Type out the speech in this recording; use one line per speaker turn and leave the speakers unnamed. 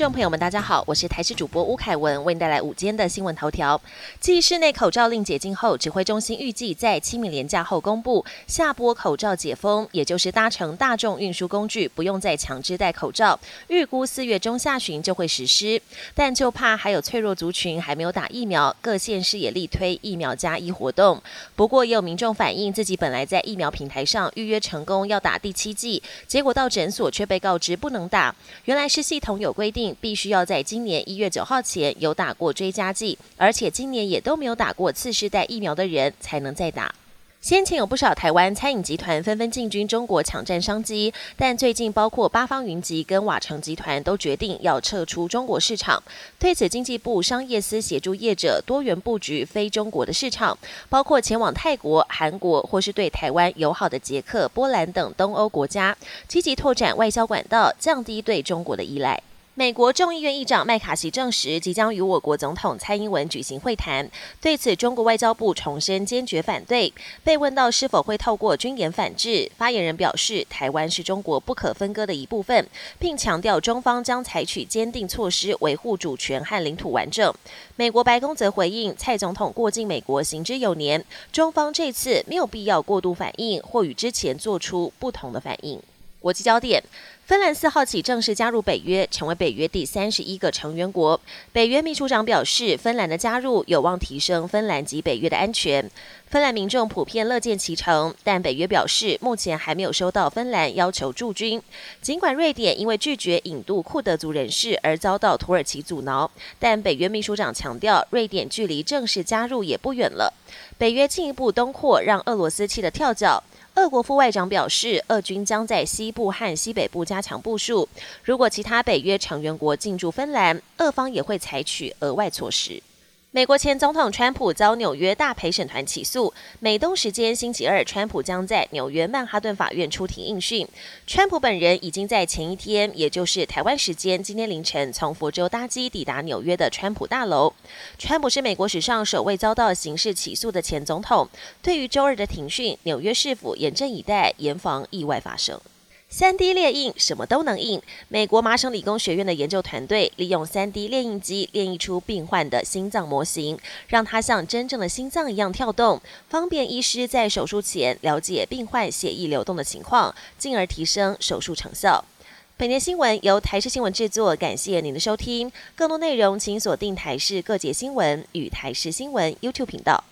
众朋友们，大家好，我是台视主播吴凯文，为您带来午间的新闻头条。继室内口罩令解禁后，指挥中心预计在清明连假后公布下波口罩解封，也就是搭乘大众运输工具不用再强制戴口罩，预估四月中下旬就会实施。但就怕还有脆弱族群还没有打疫苗，各县市也力推疫苗加一活动。不过也有民众反映，自己本来在疫苗平台上预约成功要打第七剂，结果到诊所却被告知不能打，原来是系统有规定。必须要在今年一月九号前有打过追加剂，而且今年也都没有打过次世代疫苗的人才能再打。先前有不少台湾餐饮集团纷纷进军中国抢占商机，但最近包括八方云集跟瓦城集团都决定要撤出中国市场。对此，经济部商业司协助业者多元布局非中国的市场，包括前往泰国、韩国或是对台湾友好的捷克、波兰等东欧国家，积极拓展外销管道，降低对中国的依赖。美国众议院议长麦卡锡证实，即将与我国总统蔡英文举行会谈。对此，中国外交部重申坚决反对。被问到是否会透过军演反制，发言人表示，台湾是中国不可分割的一部分，并强调中方将采取坚定措施维护主权和领土完整。美国白宫则回应，蔡总统过境美国行之有年，中方这次没有必要过度反应或与之前做出不同的反应。国际焦点。芬兰四号起正式加入北约，成为北约第三十一个成员国。北约秘书长表示，芬兰的加入有望提升芬兰及北约的安全。芬兰民众普遍乐见其成，但北约表示，目前还没有收到芬兰要求驻军。尽管瑞典因为拒绝引渡库德族人士而遭到土耳其阻挠，但北约秘书长强调，瑞典距离正式加入也不远了。北约进一步东扩，让俄罗斯气得跳脚。俄国副外长表示，俄军将在西部和西北部加强部署。如果其他北约成员国进驻芬兰，俄方也会采取额外措施。美国前总统川普遭纽约大陪审团起诉。美东时间星期二，川普将在纽约曼哈顿法院出庭应讯。川普本人已经在前一天，也就是台湾时间今天凌晨，从佛州搭机抵达纽约的川普大楼。川普是美国史上首位遭到刑事起诉的前总统。对于周二的庭讯，纽约市府严阵以待，严防意外发生。三 D 列印什么都能印。美国麻省理工学院的研究团队利用三 D 列印机列印出病患的心脏模型，让它像真正的心脏一样跳动，方便医师在手术前了解病患血液流动的情况，进而提升手术成效。本节新闻由台视新闻制作，感谢您的收听。更多内容请锁定台视各节新闻与台视新闻 YouTube 频道。